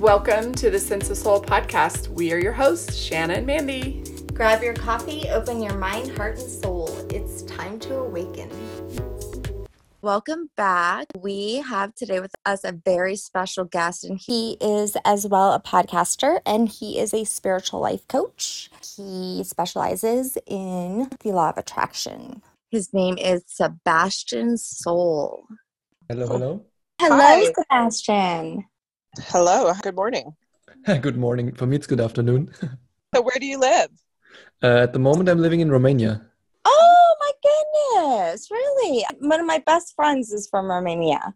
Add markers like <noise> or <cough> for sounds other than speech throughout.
Welcome to the Sense of Soul podcast. We are your hosts, Shanna and Mandy. Grab your coffee, open your mind, heart, and soul. It's time to awaken. Welcome back. We have today with us a very special guest, and he is as well a podcaster and he is a spiritual life coach. He specializes in the law of attraction. His name is Sebastian Soul. Hello, hello. Hello, Hi. Sebastian. Hello, good morning. <laughs> Good morning. For me, it's good afternoon. So, where do you live? <laughs> Uh, at the moment, I'm living in Romania. Oh my goodness, really? One of my best friends is from Romania.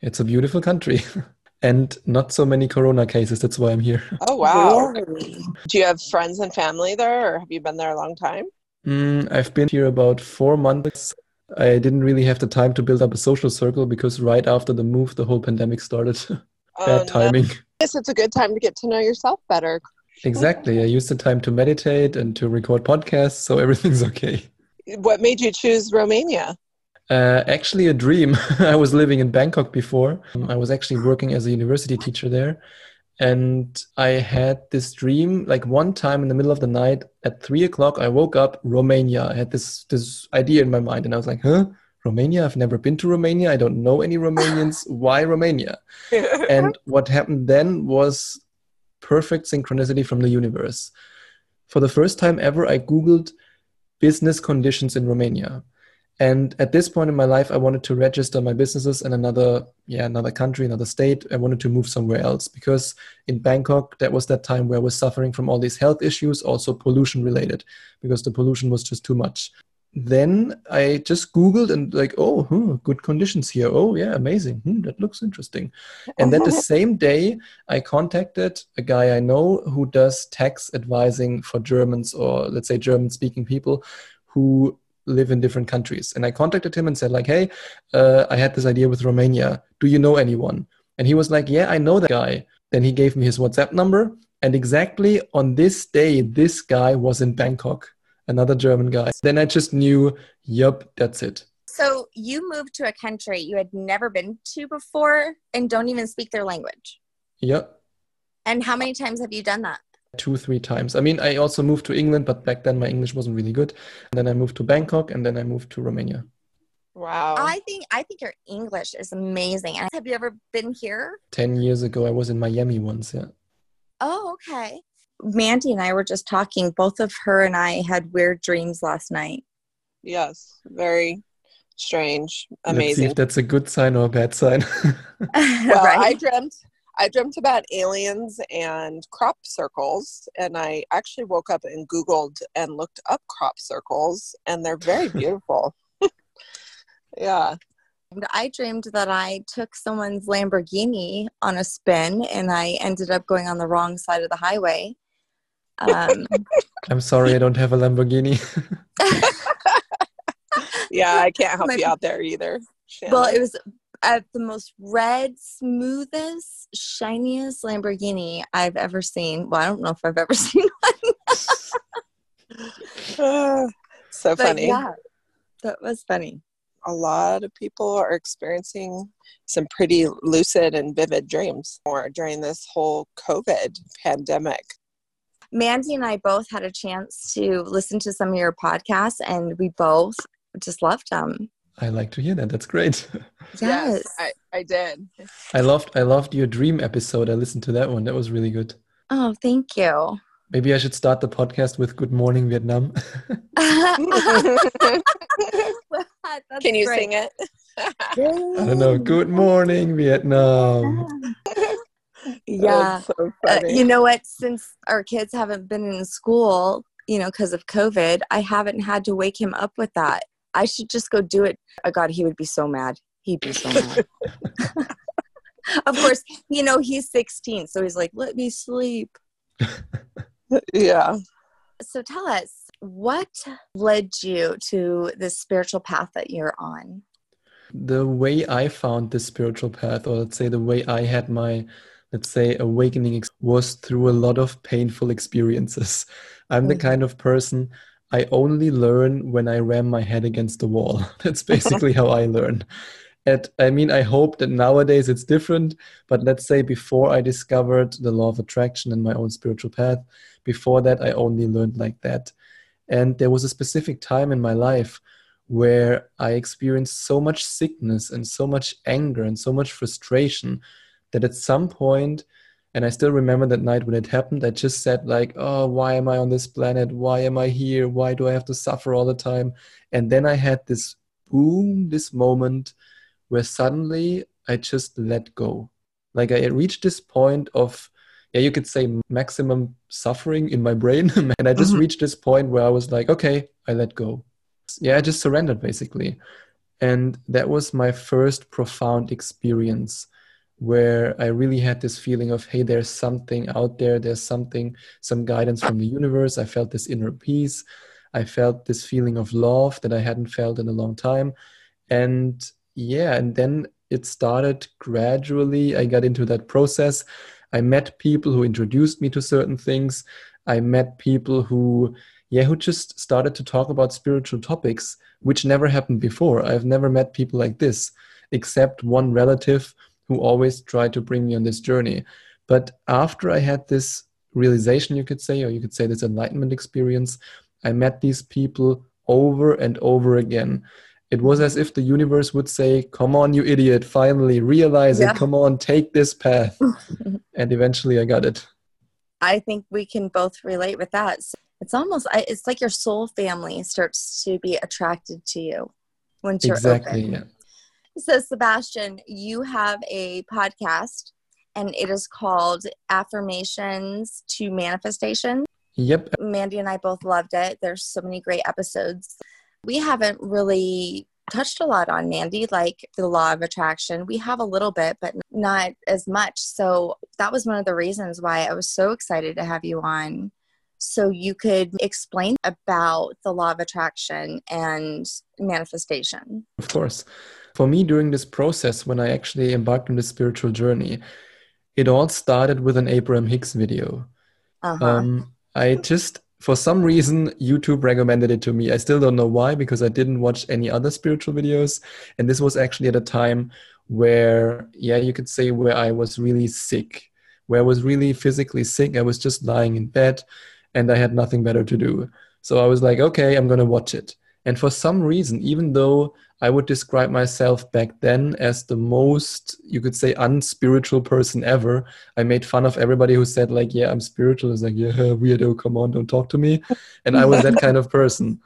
It's a beautiful country <laughs> and not so many corona cases. That's why I'm here. Oh, wow. Really? Do you have friends and family there, or have you been there a long time? Mm, I've been here about four months. I didn't really have the time to build up a social circle because right after the move, the whole pandemic started. Oh, Bad no. timing. Yes, it's a good time to get to know yourself better. Exactly. I used the time to meditate and to record podcasts, so everything's <laughs> okay. What made you choose Romania? Uh, actually, a dream. <laughs> I was living in Bangkok before. Um, I was actually working as a university teacher there. And I had this dream like one time in the middle of the night at three o'clock. I woke up, Romania. I had this, this idea in my mind, and I was like, huh? Romania? I've never been to Romania. I don't know any Romanians. Why Romania? <laughs> and what happened then was perfect synchronicity from the universe. For the first time ever, I Googled business conditions in Romania. And at this point in my life, I wanted to register my businesses in another, yeah, another country, another state. I wanted to move somewhere else because in Bangkok, that was that time where I was suffering from all these health issues, also pollution related, because the pollution was just too much. Then I just Googled and like, oh, hmm, good conditions here. Oh, yeah, amazing. Hmm, that looks interesting. And then the same day, I contacted a guy I know who does tax advising for Germans or let's say German speaking people who live in different countries. And I contacted him and said, like, hey, uh, I had this idea with Romania. Do you know anyone? And he was like, yeah, I know that guy. Then he gave me his WhatsApp number. And exactly on this day, this guy was in Bangkok, another German guy. Then I just knew, yup, that's it. So you moved to a country you had never been to before and don't even speak their language. Yep. And how many times have you done that? two three times i mean i also moved to england but back then my english wasn't really good and then i moved to bangkok and then i moved to romania wow. I think I think your English is amazing. And Have you ever been here? 10 years ago i was in miami once yeah Oh, okay. Mandy and I were just talking. Both of her and I had weird dreams last night. yes, very strange, let's see amazing. if that's a good sign or a bad sign <laughs> <laughs> Well, I dreamt. I dreamt about aliens and crop circles, and I actually woke up and Googled and looked up crop circles, and they're very <laughs> beautiful. yeah. I dreamed that I took someone's Lamborghini on a spin and I ended up going on the wrong side of the highway. Um, <laughs> i'm sorry i don't have a lamborghini <laughs> Yeah, I can't help My- you out there either. well, it was uh, the most red, smoothest, shiniest Lamborghini I've ever seen. Well, I don't know if I've ever <laughs> seen one. Ah, so But funny. yeah, that was funny. A lot of people are experiencing some pretty lucid and vivid dreams more during this whole COVID pandemic. Mandy and I both had a chance to listen to some of your podcasts, and we both just loved them. i like to hear that that's great <laughs> Yes. I, I did. i loved i loved your dream episode i listened to that one that was really good oh, thank you. maybe i should start the podcast with good morning vietnam <laughs> Can you sing it? <laughs> i don't know good morning vietnam Yeah. That's so Uh, you know what? Since our kids haven't been in school, you know, because of COVID, I haven't had to wake him up with that. I should just go do it. Oh, God, he would be so mad. He'd be so mad. <laughs> of course, you know, he's 16, so he's like, let me sleep. yeah. So tell us, what led you to this spiritual path that you're on? the way I found this spiritual path, or let's say the way I had my, let's say, awakening ex- was through a lot of painful experiences. I'm the Mhm. kind of person I only learn when I ram my head against the wall. <laughs> That's basically how I learn. And I mean, I hope that nowadays it's different, but let's say before I discovered the law of attraction and my own spiritual path, before that, I only learned like that. And there was a specific time in my life where I experienced so much sickness and so much anger and so much frustration that at some point, and I still remember that night when it happened, I just said, like, oh, why am I on this planet? Why am I here? Why do I have to suffer all the time? And then I had this boom, this moment where suddenly I just let go. Like I reached this point of yeah, you could say maximum suffering in my brain. <laughs> and I just mm-hmm. reached this point where I was like, okay, I let go. Yeah, I just surrendered basically. And that was my first profound experience where I really had this feeling of, hey, there's something out there, there's something, some guidance from the universe. I felt this inner peace. I felt this feeling of love that I hadn't felt in a long time. And yeah, and then it started gradually. I got into that process I met people who introduced me to certain things. I met people who, yeah, who just started to talk about spiritual topics, which never happened before. I've never met people like this, except one relative who always tried to bring me on this journey. But after I had this realization, you could say, or you could say this enlightenment experience, I met these people over and over again. It was as if the universe would say, Come on, you idiot, finally realize yeah. it. Come on, take this path. <laughs> and eventually I got it. I think we can both relate with that. It's almost, it's like your soul family starts to be attracted to you once you're exactly, open. Yeah. So, Sebastian, you have a podcast and it is called Affirmations to Manifestation. Yep. Mandy and I both loved it. There's so many great episodes we haven't really touched a lot on Mandy, like the law of attraction. We have a little bit, but not as much. So that was one of the reasons why I was so excited to have you on. So you could explain about the law of attraction and manifestation. Of course. For me, during this process, when I actually embarked on this spiritual journey, it all started with an Abraham Hicks video. Uh-huh. Um, I just for some reason youtube recommended it to me. I still don't know why because i didn't watch any other spiritual videos. And this was actually at a time where yeah you could say where i was really sick. Where i was really physically sick. I was just lying in bed and i had nothing better to do. So i was like okay i'm going to watch it and for some reason even though I would describe myself back then as the most, you could say, unspiritual person ever. I made fun of everybody who said, like, yeah, I'm spiritual. It's like, yeah, <laughs> weirdo, come on, don't talk to me. And I was that kind of person.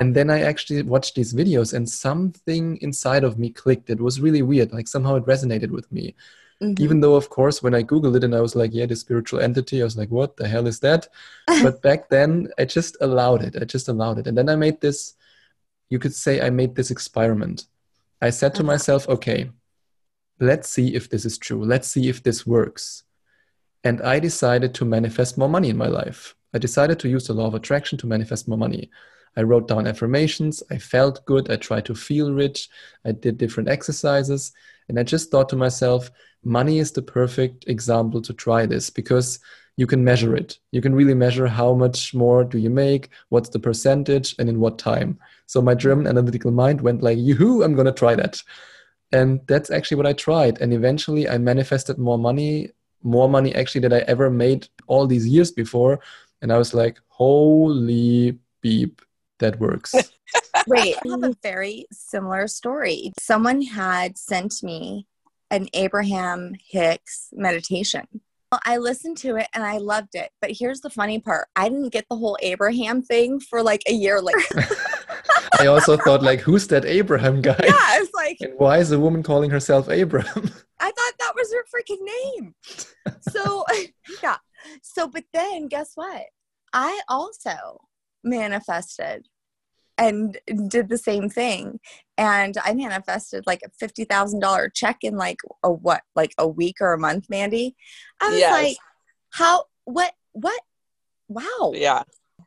And then I actually watched these videos and something inside of me clicked. It was really weird. Like somehow it resonated with me. Mm-hmm. Even though, of course, when I Googled it and I was like, yeah, the spiritual entity, I was like, what the hell is that? <laughs> but back then, I just allowed it. I just allowed it. And then I made this you could say I made this experiment. I said to uh-huh. myself, okay, let's see if this is true. Let's see if this works. And I decided to manifest more money in my life. I decided to use the law of attraction to manifest more money. I wrote down affirmations. I felt good. I tried to feel rich. I did different exercises. And I just thought to myself, money is the perfect example to try this because you can measure it. You can really measure how much more do you make, what's the percentage, and in what time. So my German analytical mind went like, "Yoo-hoo! I'm gonna try that," and that's actually what I tried. And eventually, I manifested more money, more money actually that I ever made all these years before. And I was like, "Holy beep, that works." <laughs> Wait, I have a very similar story. Someone had sent me an Abraham Hicks meditation I listened to it and I loved it. But here's the funny part I didn't get the whole Abraham thing for like a year later. <laughs> <laughs> I also thought, like, who's that Abraham guy? Yeah, it's like. And why is a woman calling herself Abraham? <laughs> I thought that was her freaking name. So, yeah. So, but then guess what? I also manifested and did the same thing. And I manifested like a fifty thousand dollar check in like a what, like a week or a month, Mandy. I was yes. like, how, what, what? Wow. Yeah,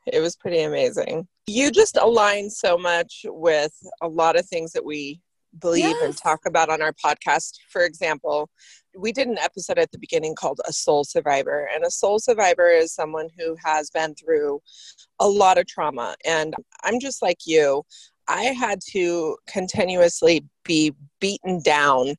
it was pretty amazing. You just align so much with a lot of things that we believe yes. and talk about on our podcast. For example, we did an episode at the beginning called A Soul Survivor. And a soul survivor is someone who has been through a lot of trauma. And I'm just like you. I had to continuously be beaten down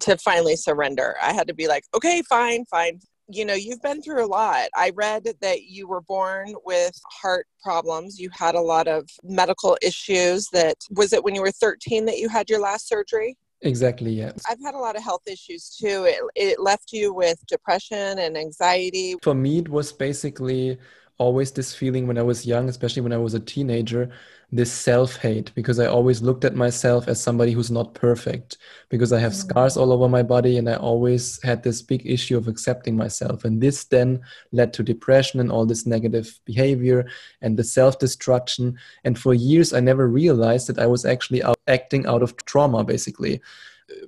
to finally surrender. I had to be like, okay, fine, fine. You know, you've been through a lot. I read that you were born with heart problems. You had a lot of medical issues that was it when you were 13 that you had your last surgery? Exactly, yeah. I've had a lot of health issues too. It, it left you with depression and anxiety. For me, it was basically always this feeling when I was young, especially when I was a teenager, this self hate because I always looked at myself as somebody who's not perfect because I have mm. scars all over my body and I always had this big issue of accepting myself. And this then led to depression and all this negative behavior and the self destruction. And for years, I never realized that I was actually out acting out of trauma, basically.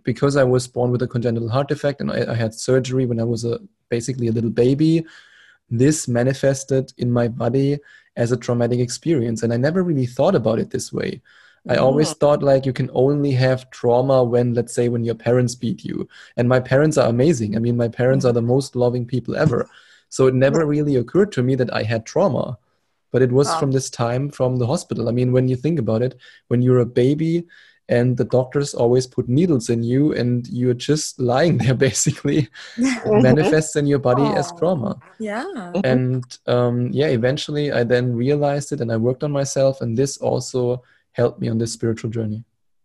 Because I was born with a congenital heart defect and I, I had surgery when I was a basically a little baby, this manifested in my body as a traumatic experience. And I never really thought about it this way. I always mm. thought like you can only have trauma when, let's say, when your parents beat you. And my parents are amazing. I mean, my parents are the mm. most loving people ever. So it never mm. really occurred to me that I had trauma. But it was wow. from this time from the hospital. I mean, when you think about it, when you're a baby and the doctors always put needles in you and you're just lying there <laughs> basically. <laughs> Manifests in your body as trauma. Yeah. And um, yeah eventually i then realized it and i worked on myself and this also helped me on this spiritual journey.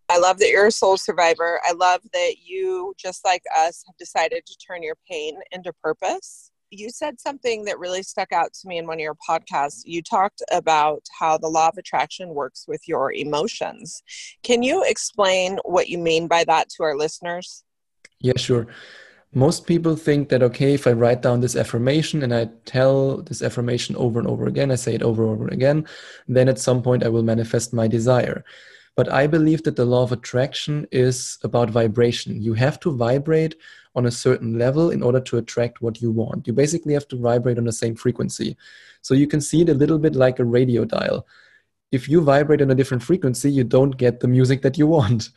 I love that you're a soul survivor. I love that you, just like us, have decided to turn your pain into purpose you said something that really stuck out to me in one of your podcasts. You talked about how the law of attraction works with your emotions. Can you explain what you mean by that to our listeners? Yeah, sure. Most people think that, okay, if I write down this affirmation and I tell this affirmation over and over again, I say it over and over again, then at some point I will manifest my desire. But I believe that the law of attraction is about vibration. You have to vibrate on a certain level in order to attract what you want. You basically have to vibrate on the same frequency. So you can see it a little bit like a radio dial. If you vibrate on a different frequency, you don't get the music that you want.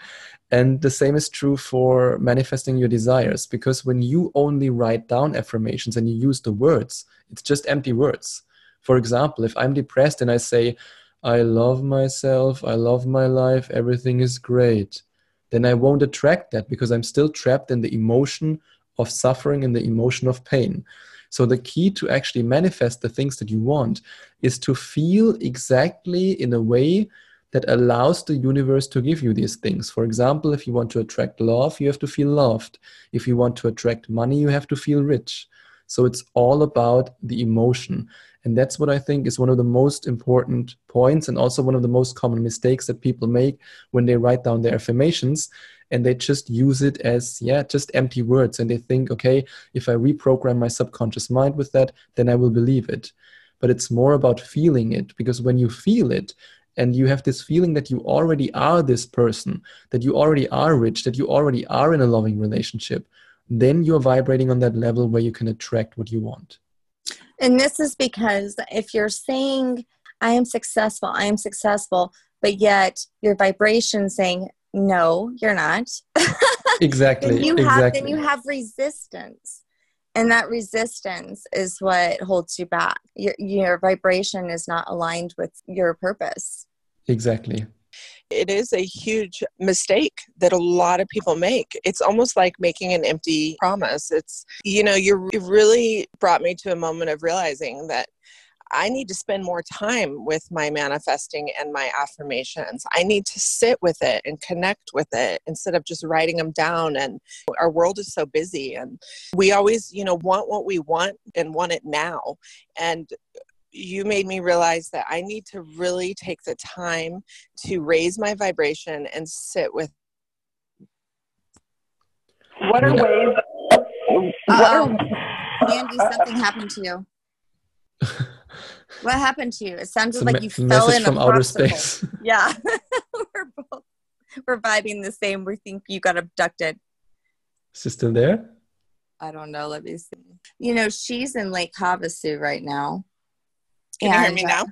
And the same is true for manifesting your desires, because when you only write down affirmations and you use the words, it's just empty words. For example, if I'm depressed and I say, I love myself, I love my life, everything is great then I won't attract that because I'm still trapped in the emotion of suffering and the emotion of pain. So, the key to actually manifest the things that you want is to feel exactly in a way that allows the universe to give you these things. For example, if you want to attract love, you have to feel loved. If you want to attract money, you have to feel rich. So, it's all about the emotion. And that's what I think is one of the most important points and also one of the most common mistakes that people make when they write down their affirmations and they just use it as, yeah, just empty words. And they think, okay, if I reprogram my subconscious mind with that, then I will believe it. But it's more about feeling it because when you feel it, and you have this feeling that you already are this person, that you already are rich, that you already are in a loving relationship, then you're vibrating on that level where you can attract what you want. And this is because if you're saying, I am successful, I am successful, but yet your vibration saying, no, you're not. <laughs> exactly. then you exactly. have then you have resistance. And that resistance is what holds you back. Your, your vibration is not aligned with your purpose. Exactly it is a huge mistake that a lot of people make. It's almost like making an empty promise. It's, you know, you really brought me to a moment of realizing that I need to spend more time with my manifesting and my affirmations. I need to sit with it and connect with it instead of just writing them down. And our world is so busy, and we always, you know, want what we want and want it now. And you made me realize that I need to really take the time to raise my vibration and sit with. What are ways? What are... Um, Andy, something <laughs> happened to you. what happened to you? It sounded like you fell in from outer space. <laughs> Yeah, <laughs> we're both we're vibing the same. We think you got abducted. Is she still there? I don't know. Let me see. You know, she's in Lake Havasu right now. Can and, you hear me now?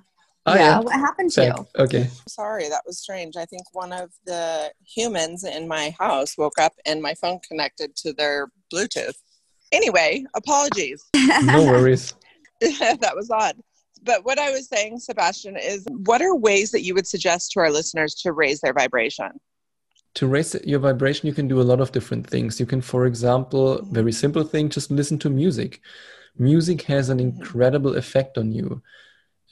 Oh, yeah. yeah. What happened to Back. you? Okay. Sorry, that was strange. I think one of the humans in my house woke up and my phone connected to their Bluetooth. Anyway, apologies. <laughs> no worries. <laughs> <laughs> that was odd. But what I was saying, Sebastian, is what are ways that you would suggest to our listeners to raise their vibration? To raise your vibration, you can do a lot of different things. You can, for example, very simple thing, just listen to music. Music has an Mm-hmm. incredible effect on you.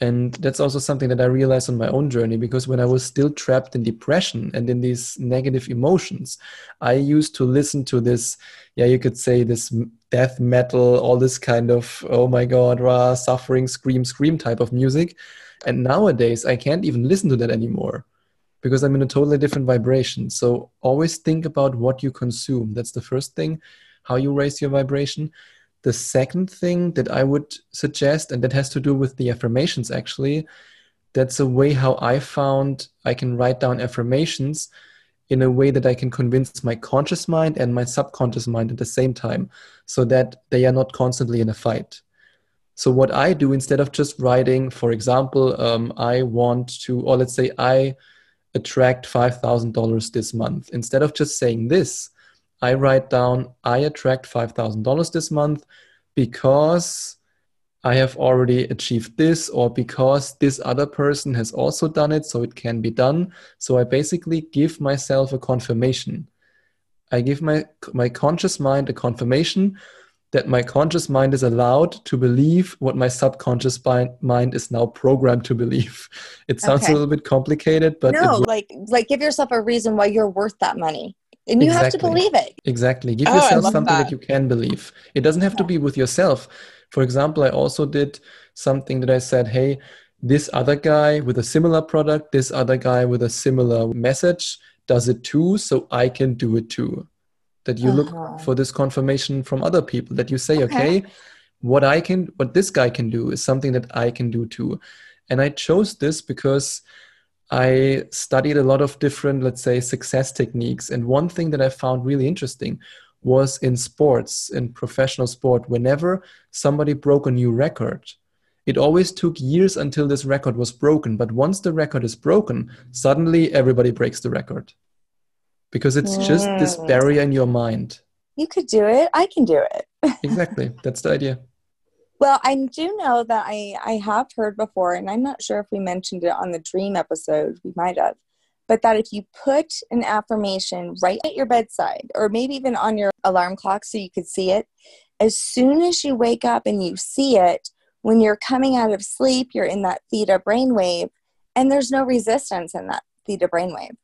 And that's also something that I realized on my own journey because when I was still trapped in depression and in these negative emotions, I used to listen to this, yeah, you could say this death metal, all this kind of, oh my God, rah, suffering, scream, scream type of music. And nowadays, I can't even listen to that anymore because I'm in a totally different vibration. So always think about what you consume. That's the first thing, how you raise your vibration. The second thing that I would suggest, and that has to do with the affirmations actually, that's a way how I found I can write down affirmations in a way that I can convince my conscious mind and my subconscious mind at the same time so that they are not constantly in a fight. So, what I do instead of just writing, for example, um, I want to, or let's say I attract $5,000 this month, instead of just saying this, I write down, I attract $5,000 this month because I have already achieved this, or because this other person has also done it, so it can be done. So I basically give myself a confirmation. I give my, my conscious mind a confirmation that my conscious mind is allowed to believe what my subconscious mind is now programmed to believe. <laughs> It sounds Okay. a little bit complicated, but no, like like give yourself a reason why you're worth that money. And you have to believe it. Exactly. Give Oh, yourself something that. that. you can believe. It doesn't have to be with yourself. For example, I also did something that I said, hey, this other guy with a similar product, this other guy with a similar message does it too, so I can do it too. That you Uh-huh. look for this confirmation from other people, that you say, Okay. okay, what I can, what this guy can do is something that I can do too. And I chose this because I studied a lot of different, let's say, success techniques. And one thing that I found really interesting was in sports, in professional sport, whenever somebody broke a new record, it always took years until this record was broken. But once the record is broken, suddenly everybody breaks the record because it's just this barrier in your mind. You could do it. I can do it. <laughs> Exactly. That's the idea. Well, I do know that I, I have heard before, and I'm not sure if we mentioned it on the dream episode, we might have, but that if you put an affirmation right at your bedside, or maybe even on your alarm clock so you could see it, as soon as you wake up and you see it, when you're coming out of sleep, you're in that theta brainwave, and there's no resistance in that theta brainwave.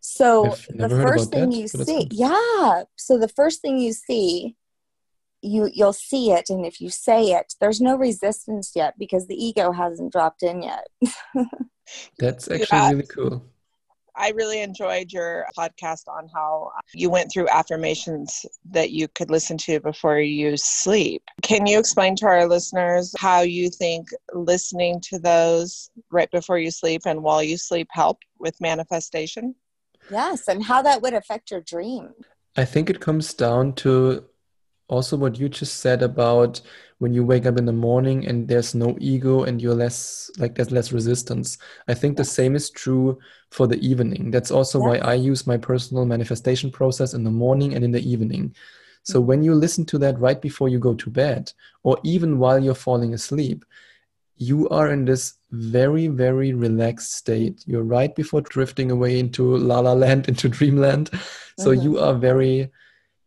So I've the first thing that, you see, yeah. So the first thing you see you you'll see it and if you say it there's no resistance yet because the ego hasn't dropped in yet <laughs> That's actually Yeah. really cool. I really enjoyed your podcast on how you went through affirmations that you could listen to before you sleep. Can you explain to our listeners how you think listening to those right before you sleep and while you sleep help with manifestation? yes and how that would affect your dream I think it comes down to also what you just said about when you wake up in the morning and there's no ego and you're less like there's less resistance. I think the same is true for the evening. That's also why I use my personal manifestation process in the morning and in the evening. So when you listen to that right before you go to bed or even while you're falling asleep, you are in this very, very relaxed state. You're right before drifting away into la la land, <laughs> into dreamland. So Mhm. you are very,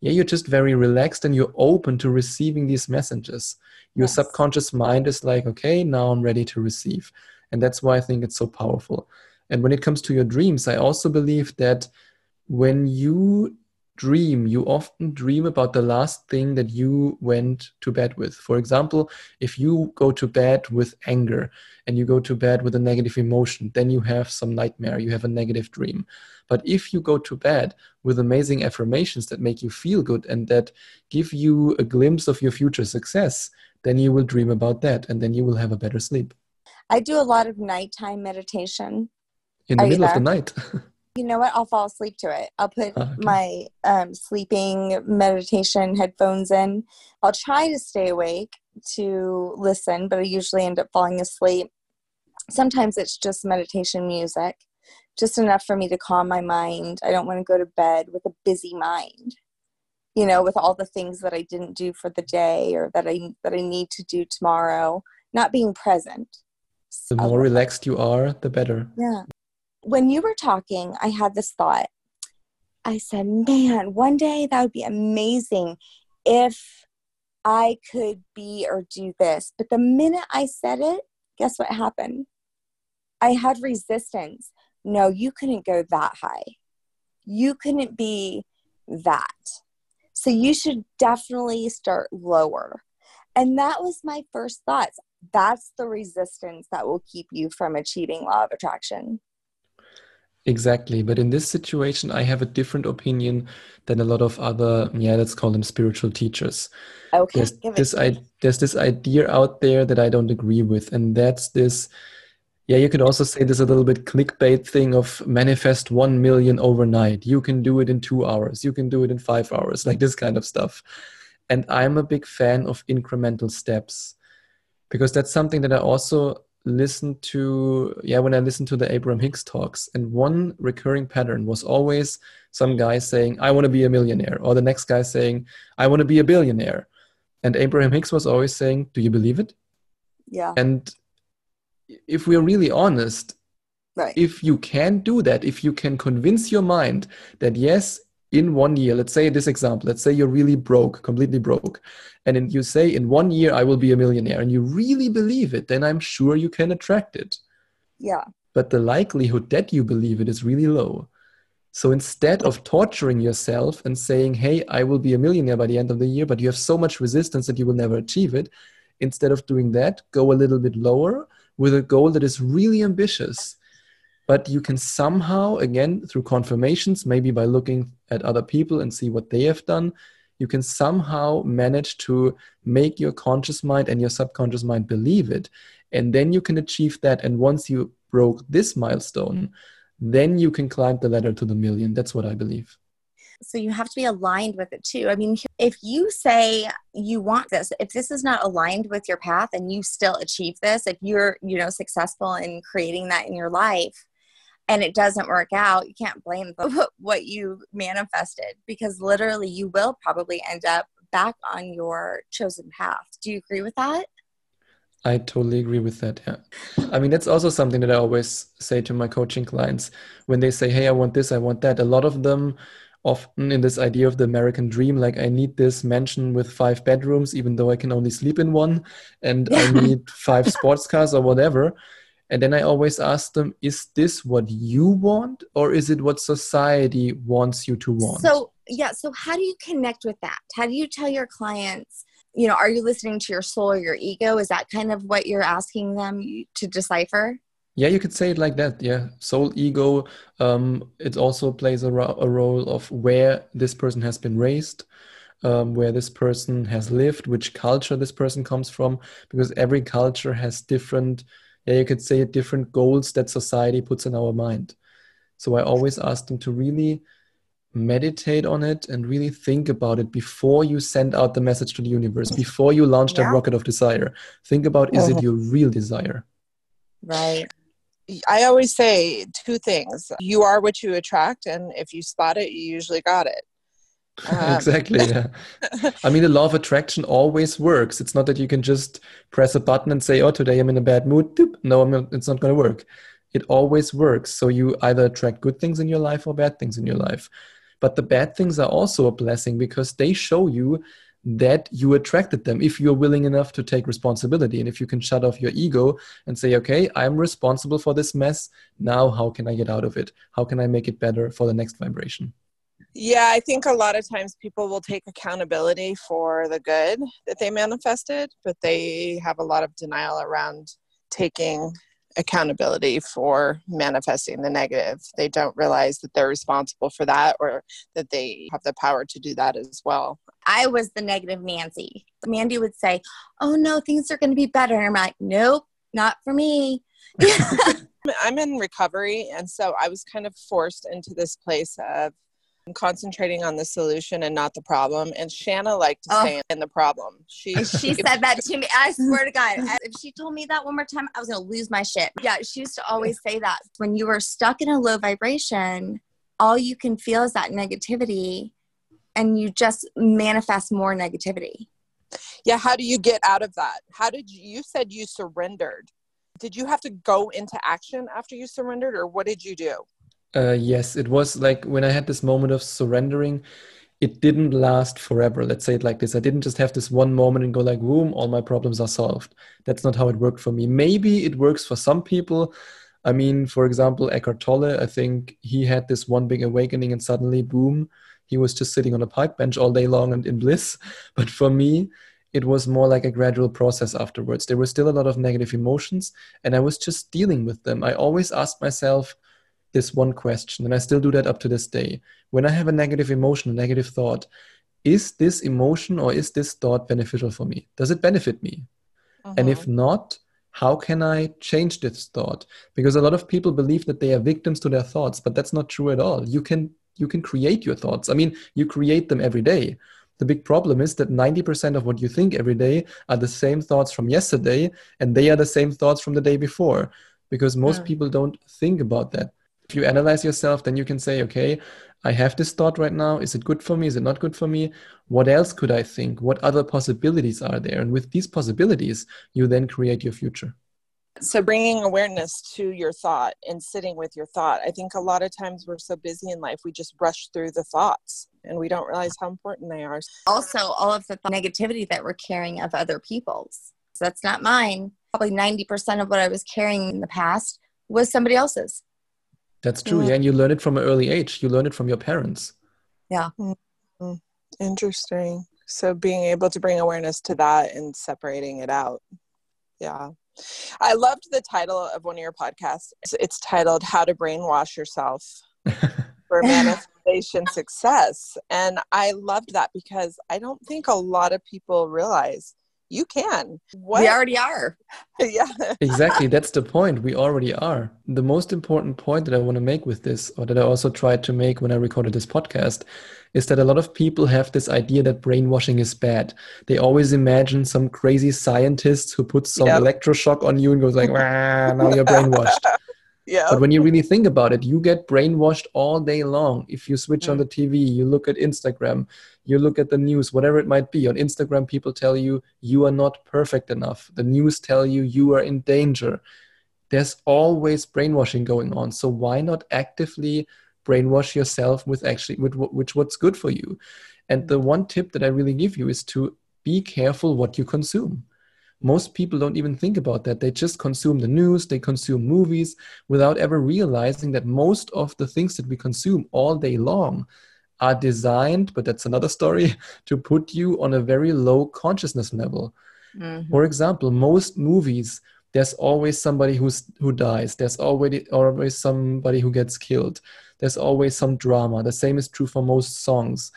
yeah, you're just very relaxed and you're open to receiving these messages. Your Yes. subconscious mind is like, okay, now I'm ready to receive. And that's why I think it's so powerful. And when it comes to your dreams, I also believe that when you dream, you often dream about the last thing that you went to bed with. For example, if you go to bed with anger and you go to bed with a negative emotion, then you have some nightmare, you have a negative dream. But if you go to bed with amazing affirmations that make you feel good and that give you a glimpse of your future success, then you will dream about that and then you will have a better sleep. I do a lot of nighttime meditation. In the Are middle of the night. <laughs> you know what? I'll fall asleep to it. I'll put Ah, okay. my um, sleeping meditation headphones in. I'll try to stay awake to listen but i usually end up falling asleep. Sometimes it's just meditation music just enough for me to calm my mind i don't want to go to bed with a busy mind you know with all the things that i didn't do for the day or that i that i need to do tomorrow not being present. The more relaxed you are, the better. Yeah. When you were talking, I had this thought. I said, man, one day that would be amazing if I could be or do this. But the minute I said it, guess what happened? I had resistance. No, you couldn't go that high. You couldn't be that. So you should definitely start lower. And that was my first thoughts. That's the resistance that will keep you from achieving law of attraction. Exactly. But in this situation, I have a different opinion than a lot of other, yeah, let's call them spiritual teachers. Okay. There's this, I, there's this idea out there that I don't agree with. And that's this, yeah, you could also say this a little bit clickbait thing of manifest 1 million overnight. You can do it in two hours. You can do it in five hours, <laughs> like this kind of stuff. And I'm a big fan of incremental steps because that's something that I also listen to yeah when i listened to the abraham hicks talks and one recurring pattern was always some guy saying i want to be a millionaire or the next guy saying i want to be a billionaire and abraham hicks was always saying do you believe it yeah and if we're really honest right. if you can do that if you can convince your mind that yes in one year let's say this example let's say you're really broke completely broke and in, you say in one year i will be a millionaire and you really believe it then i'm sure you can attract it. Yeah. But the likelihood that you believe it is really low. So instead of torturing yourself and saying hey i will be a millionaire by the end of the year but you have so much resistance that you will never achieve it instead of doing that go a little bit lower with a goal that is really ambitious but you can somehow again through confirmations maybe by looking at other people and see what they have done you can somehow manage to make your conscious mind and your subconscious mind believe it. And then you can achieve that. And once you broke this milestone then you can climb the ladder to the million. That's what i believe so you have to be aligned with it too. I mean, if you say you want this, if this is not aligned with your path and you still achieve this, if you're, you know, successful in creating that in your life, and it doesn't work out, you can't blame <laughs> what you manifested because literally you will probably end up back on your chosen path. Do you agree with that? I totally agree with that. Yeah. I mean, that's also something that I always say to my coaching clients when they say, Hey, I want this, I want that. A lot of them often mm, in this idea of the American dream, like I need this mansion with five bedrooms, even though I can only sleep in one, and I <laughs> need five sports cars or whatever. And then I always ask them, is this what you want or is it what society wants you to want? So, yeah. So, how do you connect with that? How do you tell your clients, you know, are you listening to your soul or your ego? Is that kind of what you're asking them to decipher? Yeah, you could say it like that. Yeah. Soul, ego. Um, it also plays a, ro- a role of where this person has been raised. Um, where this person has lived, which culture this person comes from, because every culture has different yeah, you could say different goals that society puts in our mind. So I always ask them to really meditate on it and really think about it before you send out the message to the universe, before you launch yeah. that rocket of desire. Think about is it <laughs> your real desire? Right. I always say two things. You are what you attract, and if you spot it, you usually got it. <laughs> Um, exactly. <laughs> Yeah. I mean, the law of attraction always works. It's not that you can just press a button and say, "Oh, today I'm in a bad mood." Doop. No, not, it's not going to work. It always works. So you either attract good things in your life or bad things in your life. But the bad things are also a blessing because they show you that you attracted them if you're willing enough to take responsibility. And if you can shut off your ego and say okay i'm responsible for this mess now how can i get out of it? How can i make it better for the next vibration? Yeah, I think a lot of times people will take accountability for the good that they manifested, but they have a lot of denial around taking accountability for manifesting the negative. They don't realize that they're responsible for that or that they have the power to do that as well. I was the negative Nancy. Mandy would say, Oh no, things are going to be better. And I'm like, Nope, not for me. <laughs> I'm in recovery. And so I was kind of forced into this place of concentrating on the solution and not the problem. And Shanna liked to oh. stay in the problem. She <laughs> she <laughs> said that to me. I swear to God, if she told me that one more time, I was gonna lose my shit. Yeah, she used to always say that when you are stuck in a low vibration, all you can feel is that negativity, and you just manifest more negativity. Yeah, how do you get out of that? How did you you said you surrendered. Did you have to go into action after you surrendered or what did you do? Uh, yes, it was like when I had this moment of surrendering, it didn't last forever. Let's say it like this. I didn't just have this one moment and go like, boom, all my problems are solved. That's not how it worked for me. Maybe it works for some people. I mean, for example, Eckhart Tolle, I think he had this one big awakening and suddenly, boom, he was just sitting on a park bench all day long and in bliss. <laughs> But for me, it was more like a gradual process afterwards. There were still a lot of negative emotions and I was just dealing with them. I always asked myself, this one question, and I still do that up to this day. When I have a negative emotion, a negative thought, is this emotion or is this thought beneficial for me? Does it benefit me? Uh-huh. And if not, how can I change this thought? Because a lot of people believe that they are victims to their thoughts, but that's not true at all. You can you can create your thoughts. I mean, you create them every day. The big problem is that 90% of what you think every day are the same thoughts from yesterday, and they are the same thoughts from the day before. Because most mm. people don't think about that if you analyze yourself, then you can say, okay, I have this thought right now. Is it good for me? Is it not good for me? What else could I think? What other possibilities are there? And with these possibilities, you then create your future. So, bringing awareness to your thought and sitting with your thought. I think a lot of times we're so busy in life, we just rush through the thoughts and we don't realize how important they are. Also, all of the negativity that we're carrying of other people's. So, that's not mine. Probably 90% of what I was carrying in the past was somebody else's. That's true. Yeah. yeah. And you learn it from an early age. You learn it from your parents. Yeah. Mm-hmm. Interesting. So being able to bring awareness to that and separating it out. Yeah. I loved the title of one of your podcasts. It's, it's titled How to Brainwash Yourself <laughs> for Manifestation Success. And I loved that because I don't think a lot of people realize you can. What? We already are. <laughs> yeah. exactly. That's the point. We already are. The most important point that I want to make with this, or that I also tried to make when I recorded this podcast, is that a lot of people have this idea that brainwashing is bad. They always imagine some crazy scientist who puts some yep. electroshock on you and goes like, now you're <laughs> brainwashed. Yeah. But when you really think about it, you get brainwashed all day long. If you switch mm. on the TV, you look at Instagram, you look at the news, whatever it might be. On Instagram, people tell you you are not perfect enough. The news tell you you are in danger. There's always brainwashing going on. So why not actively brainwash yourself with actually with, with what's good for you? And the one tip that I really give you is to be careful what you consume most people don't even think about that. They just consume the news, they consume movies without ever realizing that most of the things that we consume all day long are designed, but that's another story, <laughs> to put you on a very low consciousness level. Mm-hmm. For example, most movies, there's always somebody who's who dies. There's already always somebody who gets killed. There's always some drama. The same is true for most songs.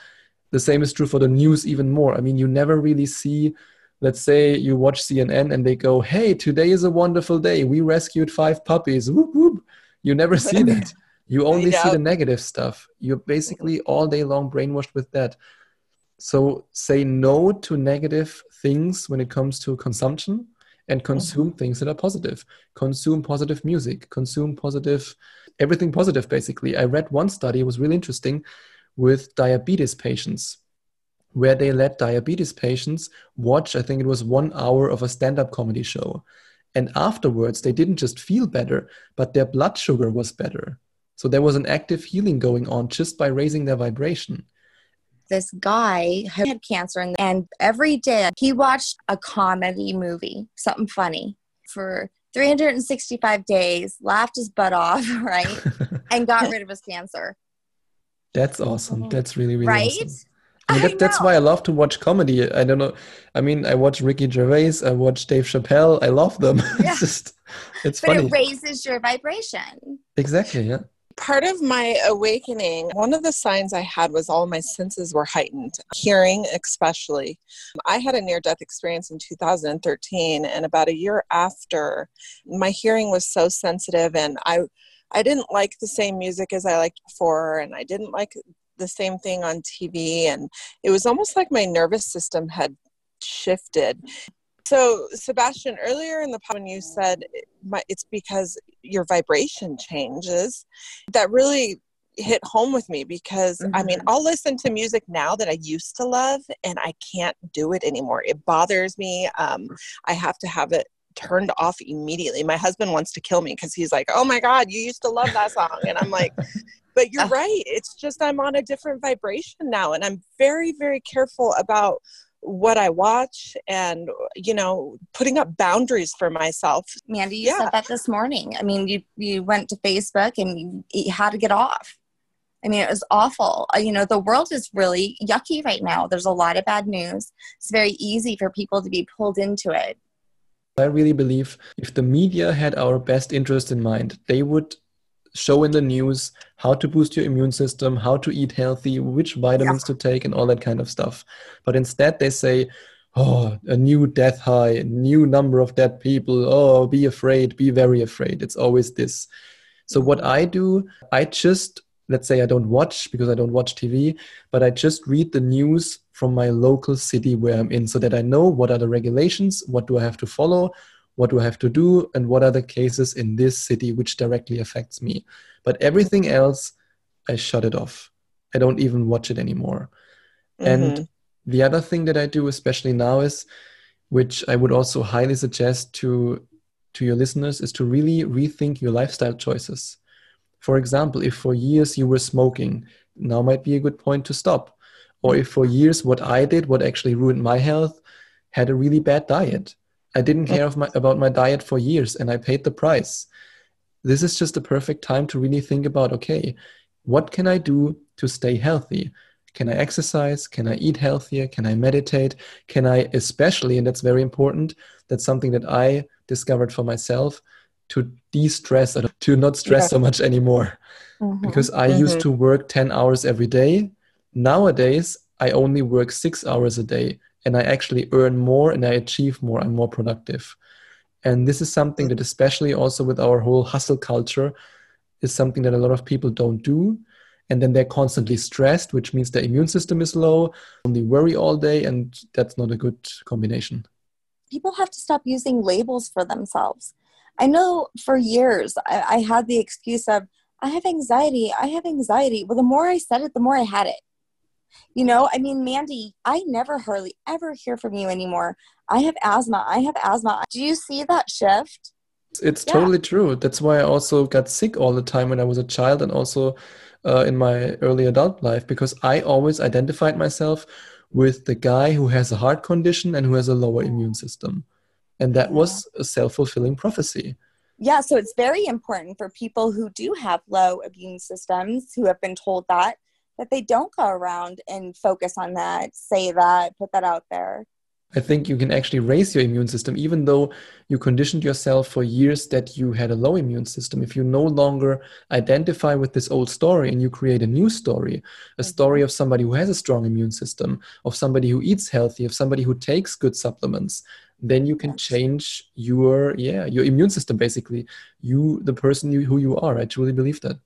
The same is true for the news even more. I mean, you never really see let's say you watch CNN and they go, "Hey, today is a wonderful day. We rescued five puppies." Whoop, whoop. You never <laughs> see that. You only see the negative stuff. You're basically all day long brainwashed with that. So say no to negative things when it comes to consumption and consume mm-hmm. things that are positive. Consume positive music, consume positive everything positive basically. I read one study, it was really interesting with diabetes patients where they let diabetes patients watch, I think it was one hour of a stand up comedy show. And afterwards, they didn't just feel better, but their blood sugar was better. So there was an active healing going on just by raising their vibration. This guy had cancer, and every day he watched a comedy movie, something funny, for 365 days, laughed his butt off, <laughs> right? <laughs> and got rid of his cancer. That's awesome. Mm-hmm. That's really, really right? awesome. I mean, that, that's why I love to watch comedy. I don't know. I mean, I watch Ricky Gervais. I watch Dave Chappelle. I love them. <laughs> Yeah. it's just, it's but funny. it raises your vibration. Exactly. Yeah. Part of my awakening, one of the signs I had was all my senses were heightened, hearing especially. I had a near death experience in 2013, and about a year after, my hearing was so sensitive, and I I didn't like the same music as I liked before, and I didn't like the same thing on TV, and it was almost like my nervous system had shifted. So, Sebastian, earlier in the when you said it's because your vibration changes, that really hit home with me because mm-hmm. I mean, mm-hmm. I'll listen to music now that I used to love and I can't do it anymore. It bothers me. Um, I have to have it turned off immediately. My husband wants to kill me because he's like, "Oh my god, you used to love that song," and I'm like, <laughs> "But you're right. It's just I'm on a different vibration now, and I'm very, very careful about." what I watch and you know putting up boundaries for myself. Mandy, you yeah. said that this morning. I mean, you you went to Facebook and you, you had to get off. I mean, it was awful. Uh, you know, the world is really yucky right now. There's a lot of bad news. It's very easy for people to be pulled into it. I really believe if the media had our best interest in mind, they would show in the news how to boost your immune system, how to eat healthy, which vitamins yeah. to take, and all that kind of stuff. But instead, they say, oh, a new death high, new number of dead people. Oh, be afraid, be very afraid. It's always this. So, what I do, I just, let's say I don't watch because I don't watch TV, but I just read the news from my local city where I'm in so that I know what are the regulations, what do I have to follow, what do I have to do, and what are the cases in this city which directly affects me. But everything else, I shut it off. I don't even watch it anymore. Mm-hmm. And the other thing that I do, especially now, is which I would also highly suggest to to your listeners is to really rethink your lifestyle choices. For example, if for years you were smoking, now might be a good point to stop or if for years what I did, what actually ruined my health, had a really bad diet. I didn't care my, about my diet for years and I paid the price. This is just the perfect time to really think about okay, what can I do to stay healthy? Can I exercise? Can I eat healthier? Can I meditate? Can I, especially, and that's very important, that's something that I discovered for myself, to de stress, to not stress yeah. so much anymore. Mm-hmm. Because I mm-hmm. used to work 10 hours every day Nowadays, I only work six hours a day and I actually earn more and I achieve more. I'm more productive. And this is something that, especially also with our whole hustle culture, is something that a lot of people don't do. And then they're constantly stressed, which means their immune system is low, only worry all day, and that's not a good combination. People have to stop using labels for themselves. I know for years I, I had the excuse of, I have anxiety, I have anxiety. Well, the more I said it, the more I had it. You know, I mean, Mandy, I never hardly ever hear from you anymore. I have asthma. I have asthma. Do you see that shift? It's yeah. totally true. That's why I also got sick all the time when I was a child and also uh, in my early adult life because I always identified myself with the guy who has a heart condition and who has a lower immune system. And that was a self fulfilling prophecy. Yeah, so it's very important for people who do have low immune systems who have been told that that they don't go around and focus on that, say that, put that out there. I think you can actually raise your immune system, even though you conditioned yourself for years that you had a low immune system. If you no longer identify with this old story and you create a new story, a mm-hmm. story of somebody who has a strong immune system, of somebody who eats healthy, of somebody who takes good supplements, then you can change your yeah your immune system basically. You, the person you, who you are. I truly believe that.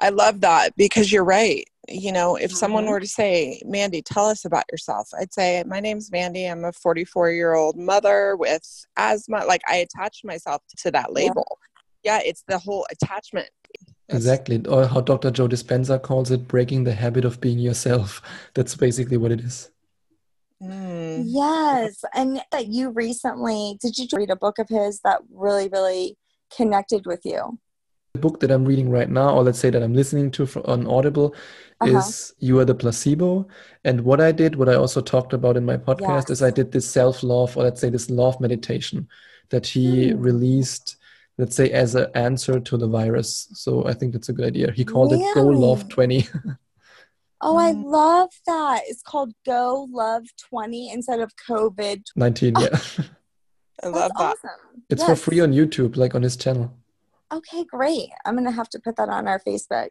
I love that because you're right. You know, if mm-hmm. someone were to say, Mandy, tell us about yourself, I'd say, My name's Mandy. I'm a 44 year old mother with asthma. Like, I attach myself to that label. Yeah, yeah it's the whole attachment. Exactly. Or how Dr. Joe Dispenza calls it breaking the habit of being yourself. <laughs> That's basically what it is. Mm. Yes. And that you recently, did you read a book of his that really, really connected with you? The book that I'm reading right now, or let's say that I'm listening to on Audible, uh-huh. is You Are the Placebo. And what I did, what I also talked about in my podcast, yes. is I did this self love, or let's say this love meditation that he mm. released, let's say, as an answer to the virus. So I think that's a good idea. He called really? it Go Love 20. <laughs> Oh, I mm. love that. It's called Go Love 20 instead of COVID 19. Yeah. <laughs> I love that. Awesome. It's yes. for free on YouTube, like on his channel. Okay, great. I'm going to have to put that on our Facebook.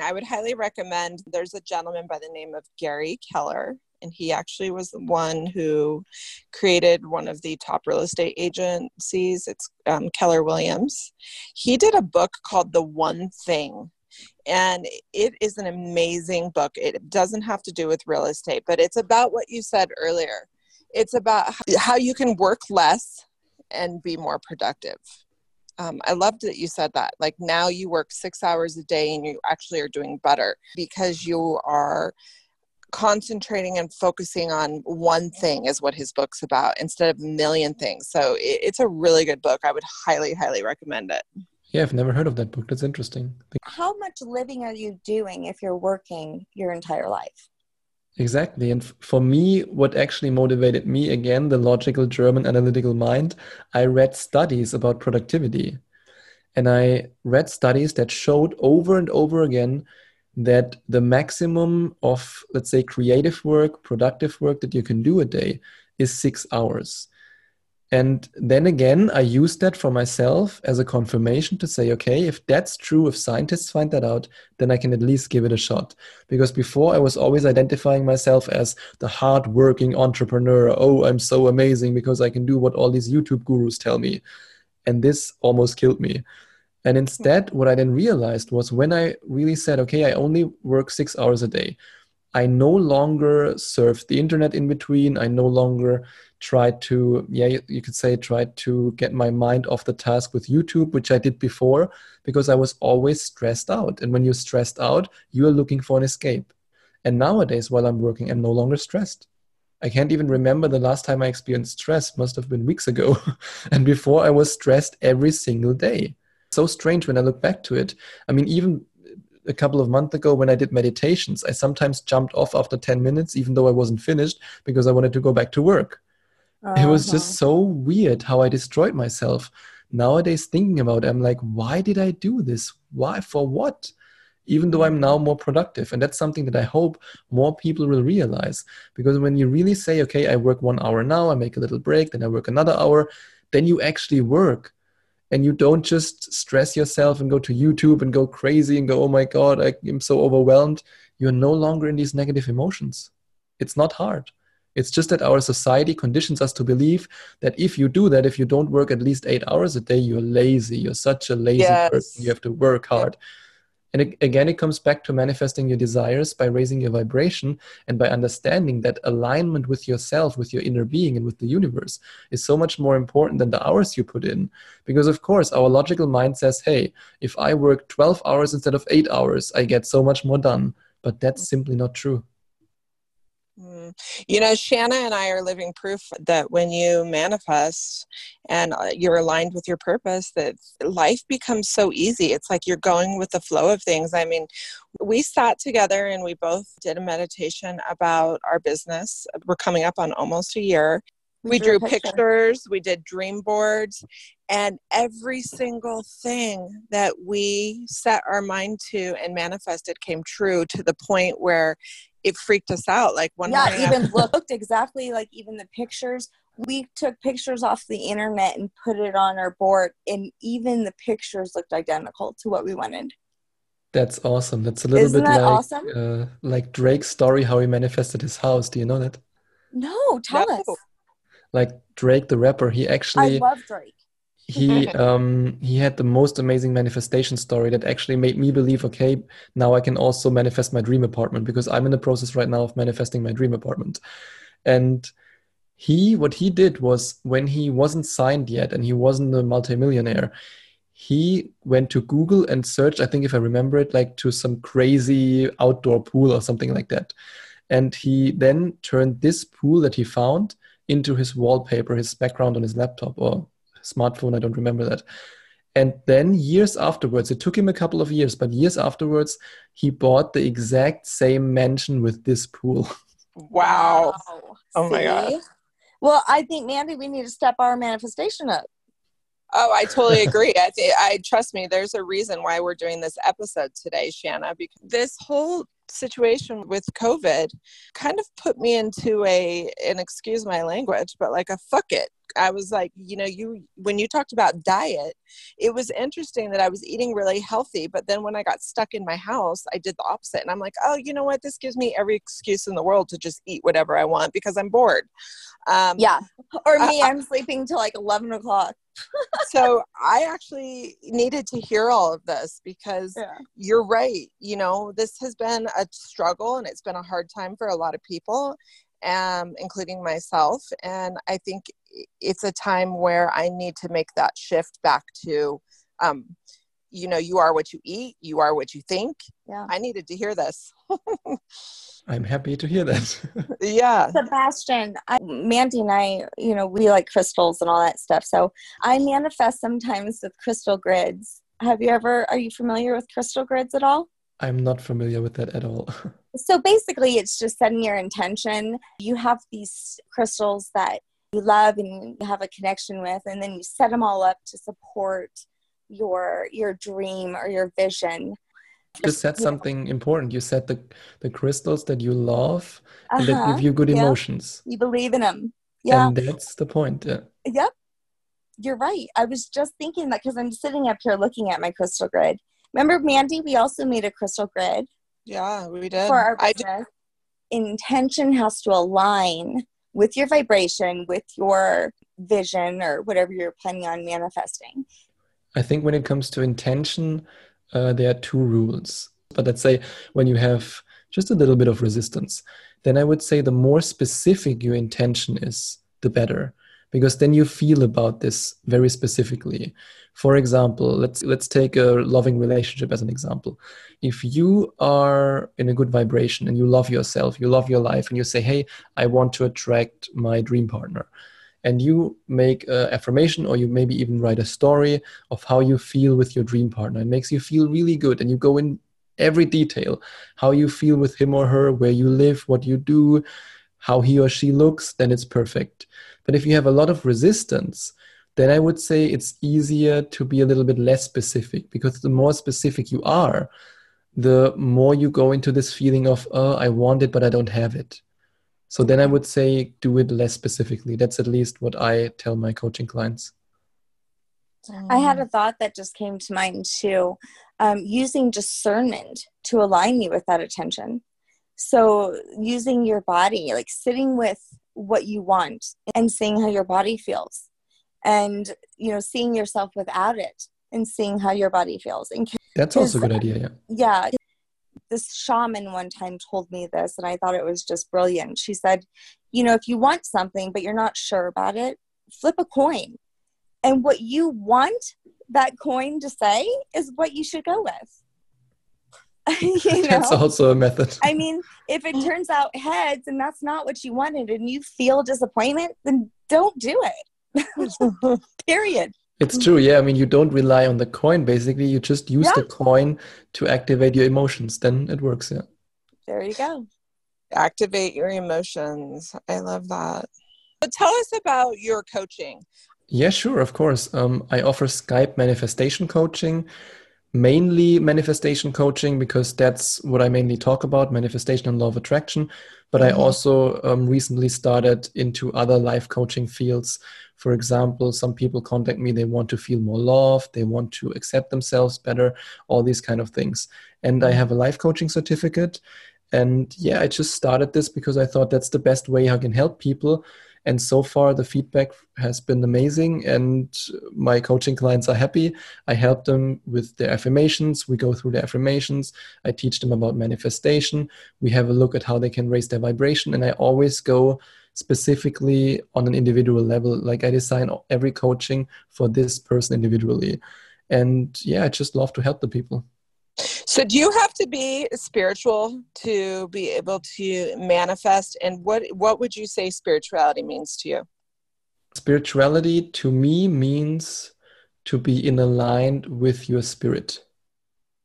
I would highly recommend there's a gentleman by the name of Gary Keller, and he actually was the one who created one of the top real estate agencies. It's um, Keller Williams. He did a book called The One Thing. And it is an amazing book. It doesn't have to do with real estate, but it's about what you said earlier. It's about how you can work less and be more productive Um, I loved that you said that. Like now you work six hours a day and you actually are doing better because you are concentrating and focusing on one thing is what his book's about instead of a million things. So it, it's a really good book. I would highly, highly recommend it. Yeah, I've never heard of that book. That's interesting. How much living are you doing if you're working your entire life? Exactly. And for me, what actually motivated me again, the logical German analytical mind, I read studies about productivity. And I read studies that showed over and over again that the maximum of, let's say, creative work, productive work that you can do a day is six hours. And then again, I use that for myself as a confirmation to say, okay, if that's true, if scientists find that out, then I can at least give it a shot. Because before I was always identifying myself as the hardworking entrepreneur. Oh, I'm so amazing because I can do what all these YouTube gurus tell me. And this almost killed me. And instead, what I then realized was when I really said, okay, I only work six hours a day, I no longer surf the internet in between. I no longer try to yeah you could say try to get my mind off the task with youtube which i did before because i was always stressed out. And when you're stressed out you are looking for an escape. And nowadays while i'm working i'm no longer stressed. I can't even remember the last time i experienced stress. Must have been weeks ago. <laughs> And before i was stressed every single day. So strange when i look back to it. I mean even a couple of months ago when I did meditations, I sometimes jumped off after 10 minutes, even though I wasn't finished, because I wanted to go back to work. Uh-huh. It was just uh-huh. so weird how I destroyed myself. Nowadays, thinking about it, I'm like, why did I do this? Why? For what? Even though I'm now more productive. And that's something that I hope more people will realize. Because when you really say, okay, I work one hour now, I make a little break, then I work another hour, then you actually work. And you don't just stress yourself and go to YouTube and go crazy and go, oh my God, I am so overwhelmed. You're no longer in these negative emotions. It's not hard. It's just that our society conditions us to believe that if you do that, if you don't work at least eight hours a day, you're lazy. You're such a lazy yes. person. You have to work hard. And it, again, it comes back to manifesting your desires by raising your vibration and by understanding that alignment with yourself, with your inner being, and with the universe is so much more important than the hours you put in. Because, of course, our logical mind says, hey, if I work 12 hours instead of eight hours, I get so much more done. But that's mm. simply not true. Mm. You know, Shanna and I are living proof that when you manifest and uh, you're aligned with your purpose, that life becomes so easy. It's like you're going with the flow of things. I mean, we sat together and we both did a meditation about our business. We're coming up on almost a year. We, we drew, drew picture. pictures, we did dream boards, and every single thing that we set our mind to and manifested came true to the point where it freaked us out. Like one yeah, even <laughs> looked exactly like even the pictures. We took pictures off the internet and put it on our board, and even the pictures looked identical to what we wanted. That's awesome. That's a little Isn't bit like awesome? uh, like Drake's story, how he manifested his house. Do you know that? No, tell no. us. Like Drake, the rapper, he actually. I love Drake he <laughs> um he had the most amazing manifestation story that actually made me believe okay now i can also manifest my dream apartment because i'm in the process right now of manifesting my dream apartment. And he what he did was when he wasn't signed yet and he wasn't a multimillionaire he went to google and searched i think if i remember it like to some crazy outdoor pool or something like that. And he then turned this pool that he found into his wallpaper his background on his laptop or smartphone. I don't remember that. And then years afterwards, it took him a couple of years, but years afterwards, he bought the exact same mansion with this pool. <laughs> Wow. Oh my God. Well, I think, Mandy, we need to step our manifestation up. Oh, I totally agree. I, I trust me. There's a reason why we're doing this episode today, Shanna. Because this whole situation with COVID kind of put me into a, and excuse my language, but like a fuck it I was like, you know, you when you talked about diet, it was interesting that I was eating really healthy, but then when I got stuck in my house, I did the opposite. And I'm like, oh, you know what? This gives me every excuse in the world to just eat whatever I want because I'm bored. Um, yeah. Or me, uh, I'm sleeping till like 11 o'clock. <laughs> so I actually needed to hear all of this because yeah. you're right. You know, this has been a struggle and it's been a hard time for a lot of people um, including myself. And I think it's a time where I need to make that shift back to, um, you know, you are what you eat, you are what you think. Yeah. I needed to hear this. <laughs> I'm happy to hear that. <laughs> yeah. Sebastian, I, Mandy and I, you know, we like crystals and all that stuff. So I manifest sometimes with crystal grids. Have you ever, are you familiar with crystal grids at all? I'm not familiar with that at all. <laughs> So basically, it's just setting your intention. You have these crystals that you love and you have a connection with, and then you set them all up to support your your dream or your vision. just said You know. something important. You said the the crystals that you love and that Uh-huh, give you good yeah. emotions. You believe in them. Yeah. And that's the point. Yeah. Yep. You're right. I was just thinking that because I'm sitting up here looking at my crystal grid. Remember, Mandy, we also made a crystal grid Yeah, we did. for our I did. business. Intention has to align with your vibration, with your vision, or whatever you're planning on manifesting. I think when it comes to intention, uh, there are two rules. But let's say when you have just a little bit of resistance, then I would say the more specific your intention is, the better, because then you feel about this very specifically. For example, let's let's take a loving relationship as an example. If you are in a good vibration and you love yourself, you love your life, and you say, "Hey, I want to attract my dream partner," and you make an affirmation or you maybe even write a story of how you feel with your dream partner. It makes you feel really good, and you go in every detail how you feel with him or her, where you live, what you do, how he or she looks, then it's perfect. But if you have a lot of resistance, then I would say it's easier to be a little bit less specific because the more specific you are, the more you go into this feeling of, oh, I want it, but I don't have it. So then I would say do it less specifically. That's at least what I tell my coaching clients. I had a thought that just came to mind too. Um, using discernment to align you with that attention. So, using your body, like sitting with what you want and seeing how your body feels, and you know, seeing yourself without it and seeing how your body feels. And That's also a good idea. Yeah. yeah, this shaman one time told me this, and I thought it was just brilliant. She said, You know, if you want something but you're not sure about it, flip a coin. And what you want that coin to say is what you should go with. <laughs> <laughs> you That's also a method. I mean, if it turns out heads and that's not what you wanted and you feel disappointment, then don't do it. <laughs> Period. It's true. Yeah. I mean, you don't rely on the coin. Basically, you just use the coin to activate your emotions. Then it works. Yeah. There you go. Activate your emotions. I love that. But tell us about your coaching. Yeah, sure, of course. Um, I offer Skype manifestation coaching, mainly manifestation coaching because that's what I mainly talk about manifestation and law of attraction. But I Mhm. also um, recently started into other life coaching fields. For example, some people contact me, they want to feel more loved, they want to accept themselves better, all these kind of things. And I have a life coaching certificate. And yeah, I just started this because I thought that's the best way I can help people and so far the feedback has been amazing and my coaching clients are happy. I help them with their affirmations. We go through the affirmations. I teach them about manifestation. We have a look at how they can raise their vibration and i always go specifically on an individual level. Like i design every coaching for this person individually. And yeah i just love to help the people So, do you have to be spiritual to be able to manifest? And what what would you say spirituality means to you? spirituality to me means to be in aligned with your spirit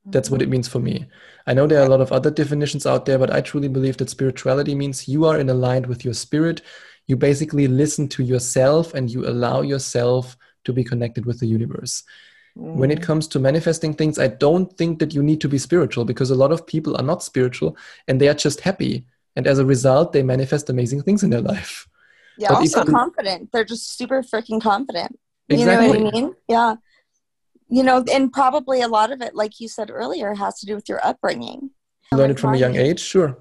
That's what it means for me. I know there are a lot of other definitions out there, but I truly believe that spirituality means you are in aligned with your spirit. You basically listen to yourself and you allow yourself to be connected with the universe. When it mm-hmm. comes to manifesting things, I don't think that you need to be spiritual because a lot of people are not spiritual and they are just happy. And as a result, they manifest amazing things in their life. yeah, but also confident. They're just super freaking confident. Exactly. You know what I mean? Yeah. You know, and probably a lot of it, like you said earlier, has to do with your upbringing. Learn it from a young age, sure.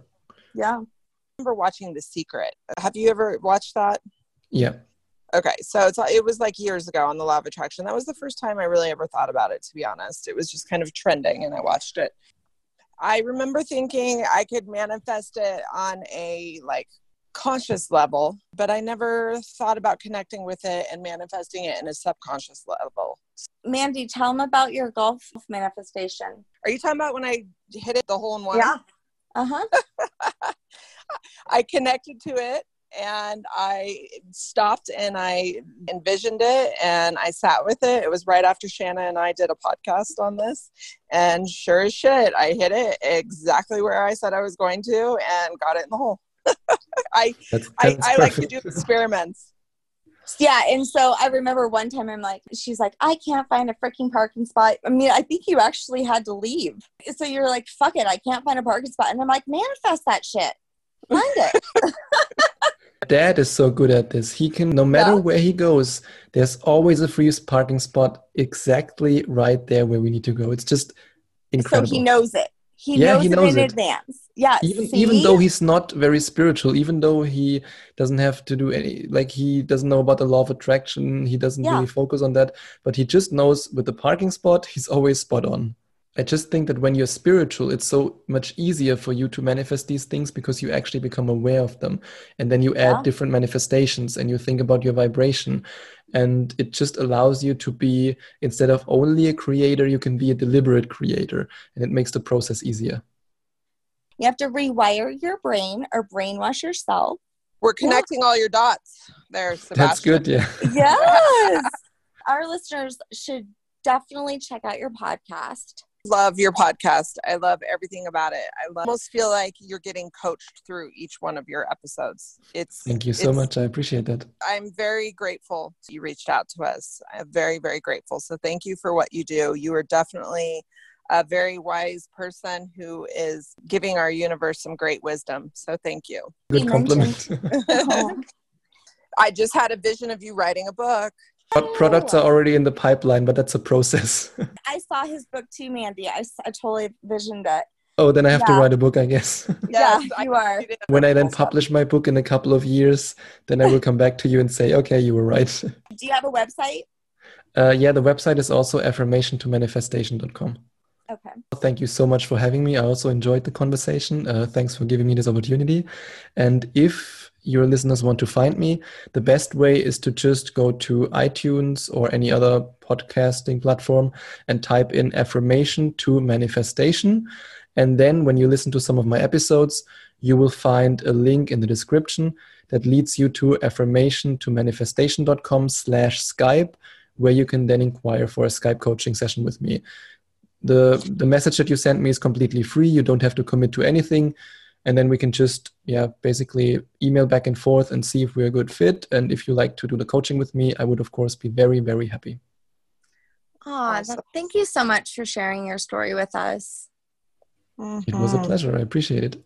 Yeah. I remember watching The Secret. Have you ever watched that? Yeah. Okay, so it's it was like years ago on the Law of Attraction. That was the first time I really ever thought about it. To be honest, it was just kind of trending, and I watched it. I remember thinking I could manifest it on a like conscious level, but I never thought about connecting with it and manifesting it in a subconscious level. Mandy, tell them about your golf manifestation. Are you talking about when I hit it the hole in one? Yeah. Uh huh. <laughs> I connected to it and I stopped and I envisioned it and I sat with it. It was right after Shanna and I did a podcast on this. And sure as shit, I hit it exactly where I said I was going to and got it in the hole. <laughs> I, That's, I, that's I like to do experiments. Yeah, and so I remember one time I'm like, she's like, I can't find a freaking parking spot. I mean, I think you actually had to leave. So you're like, fuck it, I can't find a parking spot. And I'm like, manifest that shit. Find it. <laughs> Dad is so good at this. He can, no matter Yeah. where he goes, there's always a free parking spot exactly right there where we need to go. It's just incredible. So he knows it. He Yeah, knows he it knows in it. advance. Yeah. even see? even though he's not very spiritual even though he doesn't have to do any like he doesn't know about the law of attraction he doesn't Yeah. really focus on that but he just knows with the parking spot he's always spot on i just think that when you're spiritual it's so much easier for you to manifest these things because you actually become aware of them and then you add Yeah. different manifestations and you think about your vibration and it just allows you to be instead of only a creator you can be a deliberate creator and it makes the process easier you have to rewire your brain or brainwash yourself. We're connecting all your dots there, Sebastian. <laughs> that's good yeah <laughs> <laughs> Yes. Our listeners should definitely check out your podcast. Love your podcast. I love everything about it. I love, almost feel like you're getting coached through each one of your episodes. It's Thank you so much. I appreciate that. I'm very grateful you reached out to us. I'm very, very grateful. So thank you for what you do. You are definitely a very wise person who is giving our universe some great wisdom. So thank you. Good compliment. <laughs> <laughs> <laughs> Oh, I just had a vision of you writing a book. Pro- Products are already in the pipeline, but that's a process. <laughs> I saw his book too, Mandy. I, I totally visioned it. oh, then I have to write a book, I guess. <laughs> Yes, yeah, I you are. when I then publish my book in a couple of years, then I will come back to you and say, okay, you were right. <laughs> Do you have a website? Uh, yeah, the website is also affirmationtomanifestation.com. Okay. Thank you so much for having me. I also enjoyed the conversation. Uh, thanks for giving me this opportunity. And if your listeners want to find me, the best way is to just go to iTunes or any other podcasting platform and type in affirmation to manifestation. And then when you listen to some of my episodes, you will find a link in the description that leads you to affirmation to manifestation.com slash Skype, where you can then inquire for a Skype coaching session with me. The the message that you sent me is completely free. You don't have to commit to anything and then we can just yeah basically email back and forth and see if we're a good fit and if you like to do the coaching with me i would of course be very very happy Aw, Awesome. thank you so much for sharing your story with us. Mm-hmm. it was a pleasure i appreciate it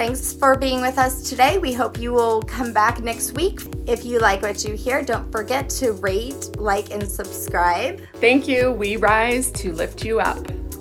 Thanks for being with us today. We hope you will come back next week. If you like what you hear, don't forget to rate, like, and subscribe. Thank you. We rise to lift you up.